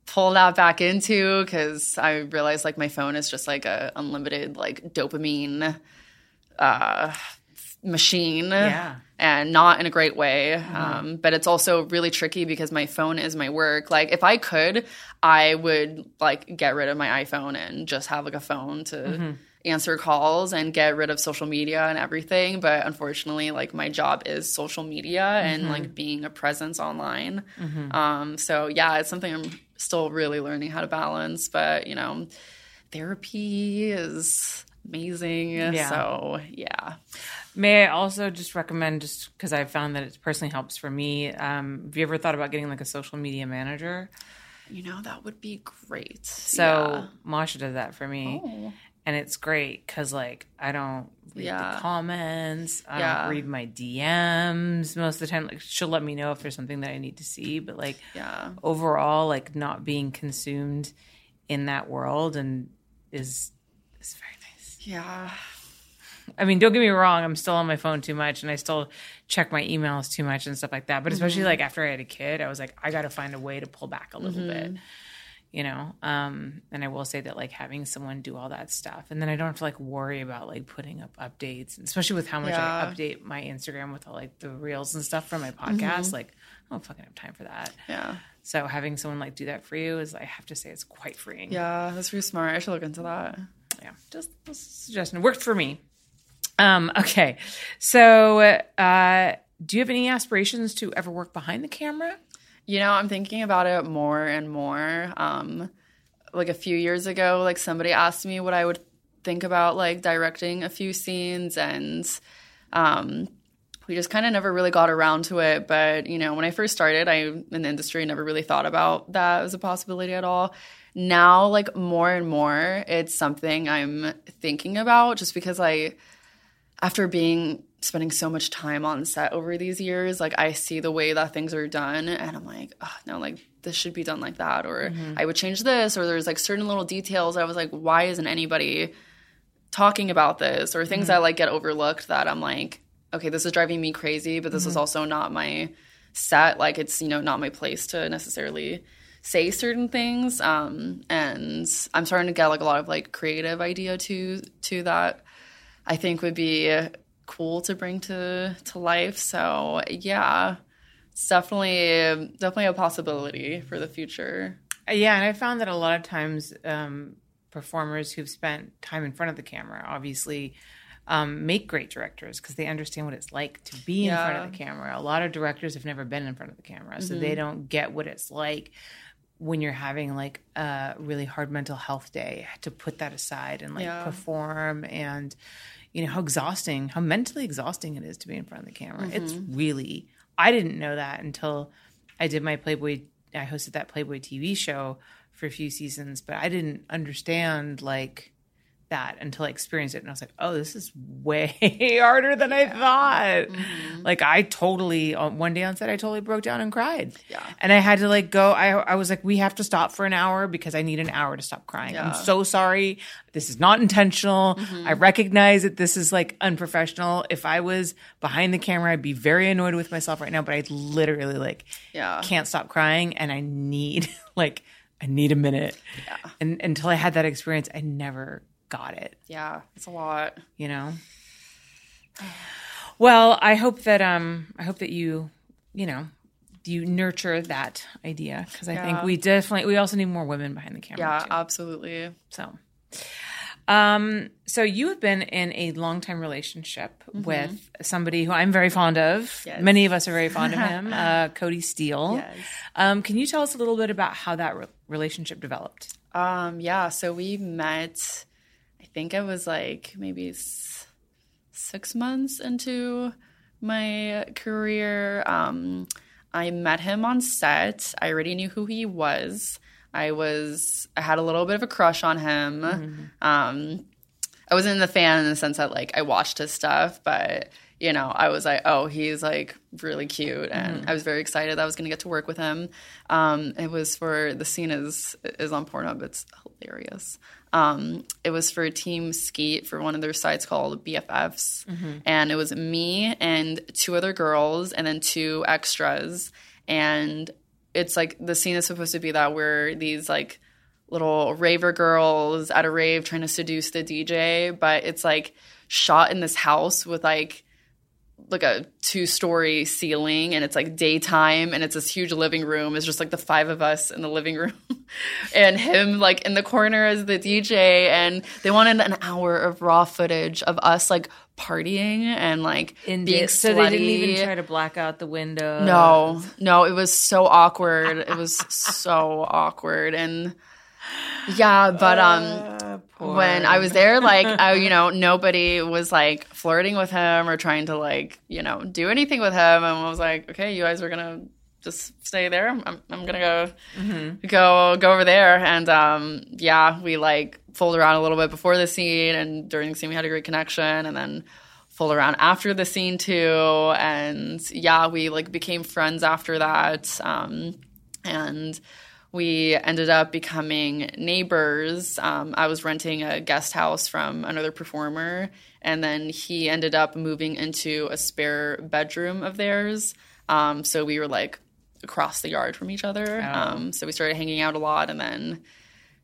pull that back into because I realized like my phone is just like a unlimited like dopamine uh, machine. Yeah. And not in a great way. Um, but it's also really tricky because my phone is my work. Like, if I could, I would like get rid of my iPhone and just have like a phone to answer calls and get rid of social media and everything. But unfortunately, like my job is social media and like being a presence online. Um, so yeah, it's something I'm still really learning how to balance. But you know, therapy is amazing. Yeah. So yeah. May I also just recommend, just because I've found that it personally helps for me. Um, have you ever thought about getting like a social media manager? You know, that would be great. So Masha does that for me, Oh. and it's great because like I don't read Yeah. the comments, I Yeah. don't read my DMs most of the time. Like she'll let me know if there's something that I need to see, but like yeah. overall, like not being consumed in that world and is is very nice. Yeah. I mean, don't get me wrong, I'm still on my phone too much and I still check my emails too much and stuff like that. But especially Mm-hmm. like after I had a kid, I was like, I got to find a way to pull back a little Mm-hmm. bit, you know? Um, and I will say that like having someone do all that stuff and then I don't have to like worry about like putting up updates, especially with how much I update my Instagram with all like the reels and stuff from my podcast. Like, I don't fucking have time for that. Yeah. So having someone like do that for you is, I have to say, it's quite freeing. Yeah, that's really smart. I should look into that. yeah, just a suggestion. It worked for me. Um, okay, so uh, do you have any aspirations to ever work behind the camera? You know, I'm thinking about it more and more. Um, like a few years ago, like somebody asked me what I would think about like directing a few scenes, and um, we just kind of never really got around to it. But you know, when I first started, I in the industry never really thought about that as a possibility at all. Now, like more and more, it's something I'm thinking about, just because I after being spending so much time on set over these years, like I see the way that things are done and I'm like, oh, no, like this should be done like that. Or mm-hmm. I would change this, or there's like certain little details. I was like, why isn't anybody talking about this? Or things mm-hmm. that like get overlooked that I'm like, okay, this is driving me crazy, but this is mm-hmm. also not my set. Like it's, you know, not my place to necessarily say certain things. Um, and I'm starting to get like a lot of like creative idea to to that I think would be cool to bring to to life. So yeah, it's definitely definitely a possibility for the future. Uh, Yeah, and I found that a lot of times um, performers who've spent time in front of the camera obviously um, make great directors because they understand what it's like to be in front of the camera. A lot of directors have never been in front of the camera, so Mm-hmm. they don't get what it's like when you're having like a really hard mental health day to put that aside and like Yeah. perform and you know how exhausting how mentally exhausting it is to be in front of the camera it's Mm-hmm. really i didn't know that until i did my playboy i hosted that playboy tv show for a few seasons but i didn't understand like that until I experienced it. And I was like, oh, this is way harder than I thought. Mm-hmm. Like, I totally, on one day on set, I totally broke down and cried. Yeah. And I had to like go, I, I was like, we have to stop for an hour because I need an hour to stop crying. I'm Mm-hmm. so sorry. This is not intentional. I recognize that this is like unprofessional. If I was behind the camera, I'd be very annoyed with myself right now, but I literally like Yeah. can't stop crying and I need like, I need a minute. Yeah. And until I had that experience, I never got it Yeah, it's a lot. you know well i hope that um i hope that you you know you nurture that idea because i think we definitely we also need more women behind the camera Yeah, too. absolutely. so um so you have been in a long time relationship with somebody who i'm very fond of Mm-hmm. Yes. many of us are very fond of him uh cody steele Yes. um can you tell us a little bit about how that re- relationship developed Um, yeah, so we met, think it was like maybe s- six months into my career. Um, I met him on set. I already knew who he was. I was, I had a little bit of a crush on him. Um, I wasn't the fan in the sense that like I watched his stuff, but you know, I was like, oh, he's like really cute, and I was very excited that I was going to get to work with him. Um, it was for the scene is is on Pornhub. It's hilarious. Um, it was for a Team Skeet for one of their sites called BFFs, and it was me and two other girls, and then two extras, and it's like the scene is supposed to be that we're these like little raver girls at a rave trying to seduce the DJ, but it's like shot in this house with like like a two story ceiling and it's like daytime and it's this huge living room. It's just like the five of us in the living room and him like in the corner as the DJ and they wanted an hour of raw footage of us like partying and like being so they didn't even slutty. try to black out the window No, no, it was so awkward. It was so awkward and yeah, but um when I was there like I you know, nobody was like flirting with him or trying to like, you know, do anything with him. And I was like, okay, you guys are going to just stay there. I'm I'm, to go go go over there. And um yeah, we like fooled around a little bit before the scene and during the scene we had a great connection and then fooled around after the scene too. And yeah we like became friends after that. Um and we ended up becoming neighbors. Um, i was renting a guest house from another performer and then he ended up moving into a spare bedroom of theirs. Um, so we were like across the yard from each other. Um, so we started hanging out a lot and then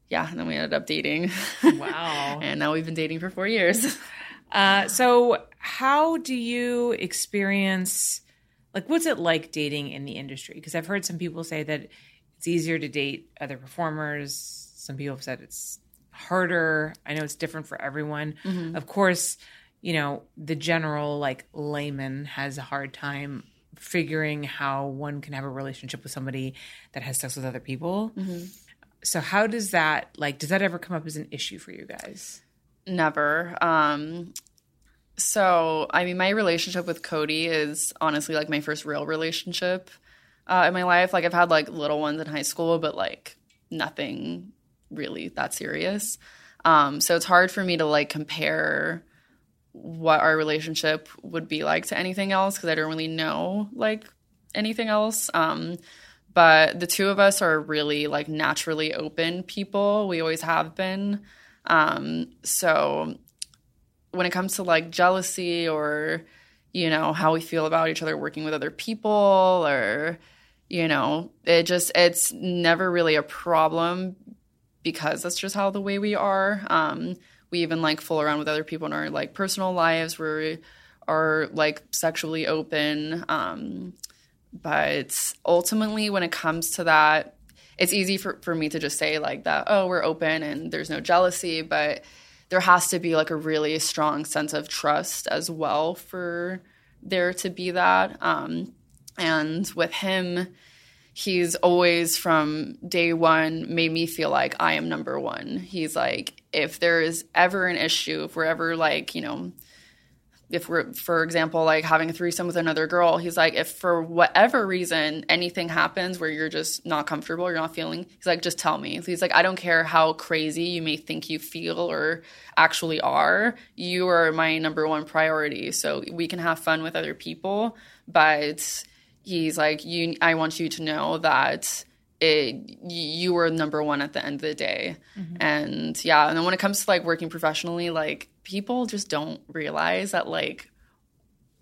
yeah and then we ended up dating. Wow. And now we've been dating for four years. Uh, so, how do you experience like what's it like dating in the industry? Because I've heard some people say that it's easier to date other performers. Some people have said it's harder. I know it's different for everyone. Of course, you know, the general like layman has a hard time figuring how one can have a relationship with somebody that has sex with other people. So how does that like does that ever come up as an issue for you guys? Never. Um, so, I mean, my relationship with Cody is honestly like my first real relationship uh, in my life. Like, I've had like little ones in high school, but like nothing really that serious. Um, so, it's hard for me to like compare what our relationship would be like to anything else because I don't really know like anything else. Um, but the two of us are really like naturally open people. We always have been. Um, so when it comes to like jealousy or you know how we feel about each other working with other people or you know it just it's never really a problem because that's just how the way we are. Um we even like fool around with other people in our like personal lives. We are like sexually open. Um but ultimately when it comes to that it's easy for, for me to just say like that oh we're open and there's no jealousy but there has to be like a really strong sense of trust as well for there to be that um, and with him he's always from day one made me feel like i am number one. He's like if there is ever an issue if we're ever like you know if we're for example like having a threesome with another girl he's like if for whatever reason anything happens where you're just not comfortable you're not feeling he's like just tell me. He's like i don't care how crazy you may think you feel or actually are. You are my number one priority. So we can have fun with other people. But he's like you i want you to know that it, you were number one at the end of the day. Mm-hmm. And yeah and then when it comes to like working professionally like people just don't realize that like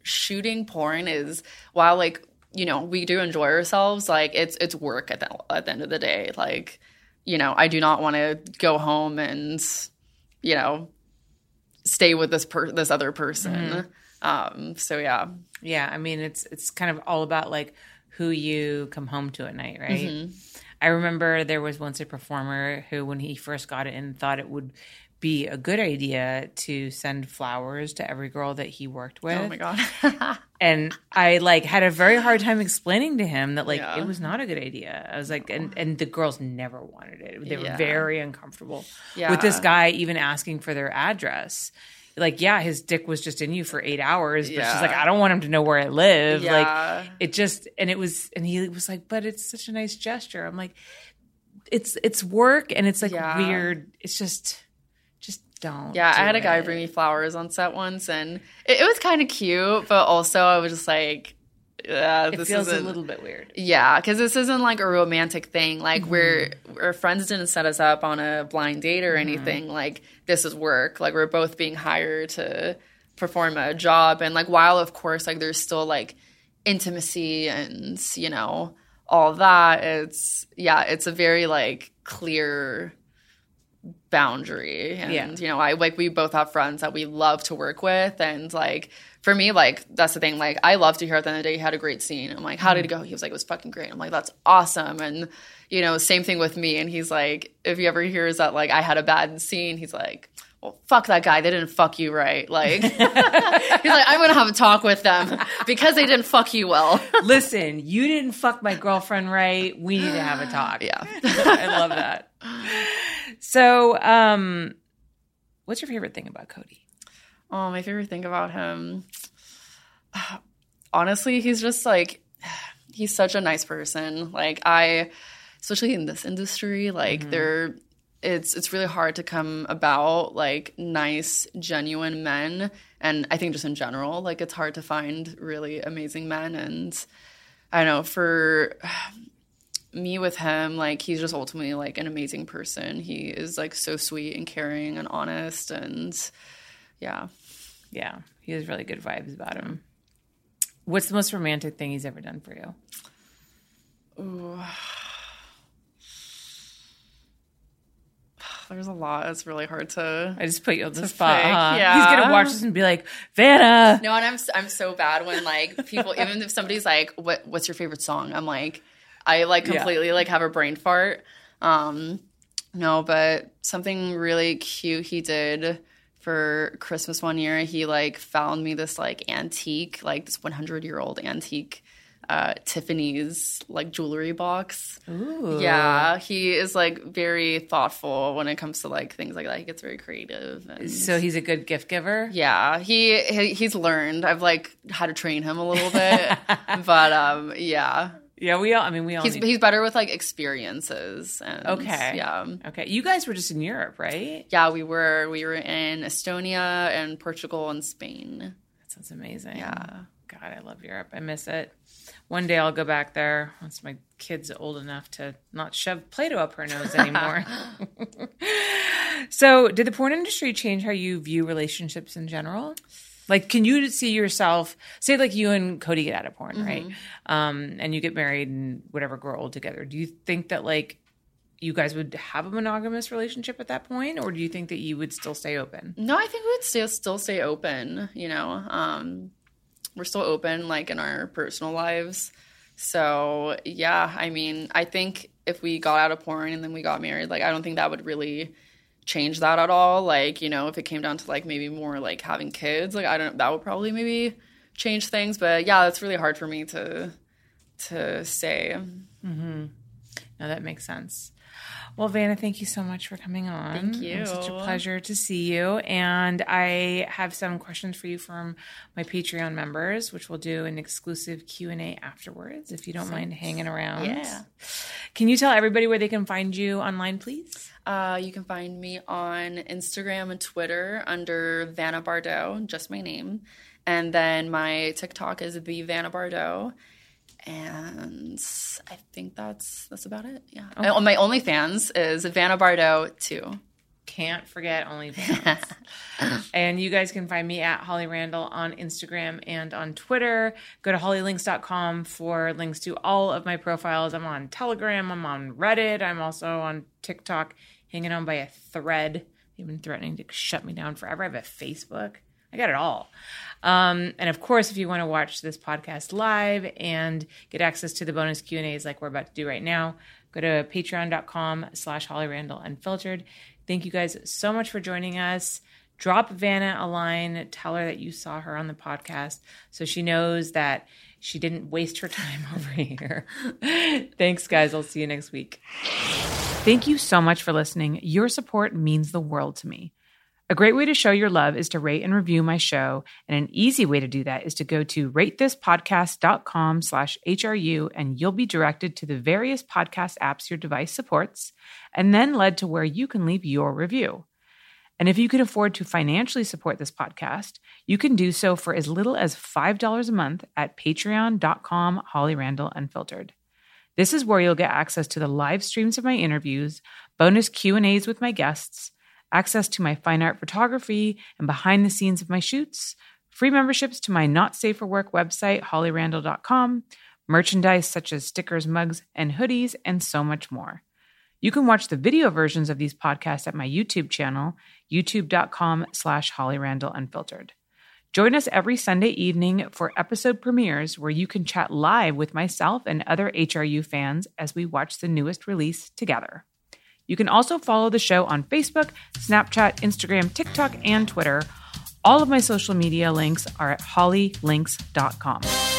shooting porn is while like you know we do enjoy ourselves like it's it's work at the, at the end of the day. Like you know i do not want to go home and you know stay with this per this other person. Mm-hmm. Um so yeah. Yeah, I mean it's it's kind of all about like who you come home to at night, right? Mm-hmm. I remember there was once a performer who when he first got it in thought it would be a good idea to send flowers to every girl that he worked oh with. oh my god And I like had a very hard time explaining to him that like Yeah. it was not a good idea. I was like and and the girls never wanted it. They were Yeah. very uncomfortable Yeah. with this guy even asking for their address. Like, yeah, his dick was just in you for eight hours, but she's like, I don't want him to know where I live. Yeah. Like, it just, and it was, and he was like, but it's such a nice gesture. I'm like, it's it's work, and it's like Yeah. weird. It's just, just don't. Yeah, I do had a guy bring me flowers on set once, and it, it was kind of cute, but also I was just like, yeah, It this feels a little bit weird. Yeah, because this isn't like a romantic thing. Like we're mm-hmm. our friends didn't set us up on a blind date or mm-hmm. anything. Like this is work. Like we're both being hired to perform a job, and like while of course like there's still like intimacy and you know all that. It's yeah, it's a very like clear boundary and Yeah. you know i like we both have friends that we love to work with and like for me like that's the thing like i love to hear at the end of the day you had a great scene i'm like how did it go he was like it was fucking great i'm like that's awesome and you know same thing with me and he's like if he ever hears that like i had a bad scene he's like well, fuck that guy. They didn't fuck you right. Like, he's like, I'm gonna have a talk with them because they didn't fuck you well. Listen, you didn't fuck my girlfriend right. We need to have a talk. yeah. I love that. So, um, what's your favorite thing about Cody? Um, oh, my favorite thing about him. Honestly, he's just like he's such a nice person. Like I especially in this industry, like mm-hmm. there it's it's really hard to come about like nice, genuine men. And I think just in general, like it's hard to find really amazing men and I don't know, for me with him, like he's just ultimately like an amazing person. He is like so sweet and caring and honest and yeah. Yeah, he has really good vibes about him. What's the most romantic thing he's ever done for you? there's a lot. It's really hard to. I just put you on the spot. huh? yeah. He's gonna watch this and be like, Vanna. No, and I'm I'm so bad when like people, even if somebody's like, "What what's your favorite song?" I'm like, I like Yeah. completely like have a brain fart. Um, no, but something really cute he did for Christmas one year. He like found me this like antique, like this 100 year old antique. Uh, Tiffany's like jewelry box. Yeah, he is like very thoughtful when it comes to like things like that. He gets very creative. And So he's a good gift giver. yeah, he, he he's learned. I've like had to train him a little bit, but um, yeah, Yeah, we all. I mean, we all. he's need- he's better with like experiences. And, okay. yeah, Okay. You guys were just in Europe, right? yeah. We were we were in Estonia and Portugal and Spain. That sounds amazing. Yeah. God, I love Europe. I miss it. One day I'll go back there once my kid's old enough to not shove Play-Doh up her nose anymore. so, did the porn industry change how you view relationships in general? Like, can you see yourself, say, like you and Cody get out of porn, right? Um, and you get married and whatever, grow old together. Do you think that, like, you guys would have a monogamous relationship at that point, or do you think that you would still stay open? No, I think we would still still stay open. You know, um, we're still open like in our personal lives. So yeah, I mean, I think if we got out of porn and then we got married, like I don't think that would really change that at all. Like you know, if it came down to like maybe more like having kids, like I don't, know, that would probably maybe change things. But yeah, it's really hard for me to to say. Mm-hmm. No, that makes sense. Well, Vanna, thank you so much for coming on. Thank you. was such a pleasure to see you. And I have some questions for you from my Patreon members, which we'll do an exclusive Q and A afterwards, if you don't mind hanging around. Yeah. Can you tell everybody where they can find you online, please? Uh, you can find me on Instagram and Twitter under Vanna Bardot, just my name. And then my TikTok is the Vanna Bardot. And I think that's that's about it. Yeah. And my OnlyFans is Vanna Bardot too. Can't forget OnlyFans. and you guys can find me at Holly Randall on Instagram and on Twitter. Go to hollylinks.com for links to all of my profiles. I'm on Telegram, I'm on Reddit, I'm also on TikTok, hanging on by a thread. They've been threatening to shut me down forever. I have a Facebook. I got it all. Um, and of course, if you want to watch this podcast live and get access to the bonus Q and A's like we're about to do right now, go to patreon.com slash Holly Randall Unfiltered. Thank you guys so much for joining us. Drop Vanna a line, tell her that you saw her on the podcast so she knows that she didn't waste her time over here. Thanks, guys. I'll see you next week. Thank you so much for listening. Your support means the world to me. A great way to show your love is to rate and review my show, and an easy way to do that is to go to ratethispodcast.com slash HRU, and you'll be directed to the various podcast apps your device supports, and then led to where you can leave your review. And if you can afford to financially support this podcast, you can do so for as little as $5 a month at patreon.com Holly Randall Unfiltered. This is where you'll get access to the live streams of my interviews, bonus Q&As with my guests, access to my fine art photography and behind the scenes of my shoots, free memberships to my not safe for work website hollyrandall.com, merchandise such as stickers, mugs, and hoodies, and so much more. You can watch the video versions of these podcasts at my YouTube channel, youtube.com slash hollyrandallunfiltered. Join us every Sunday evening for episode premieres where you can chat live with myself and other HRU fans as we watch the newest release together. You can also follow the show on Facebook, Snapchat, Instagram, TikTok, and Twitter. All of my social media links are at hollylinks.com.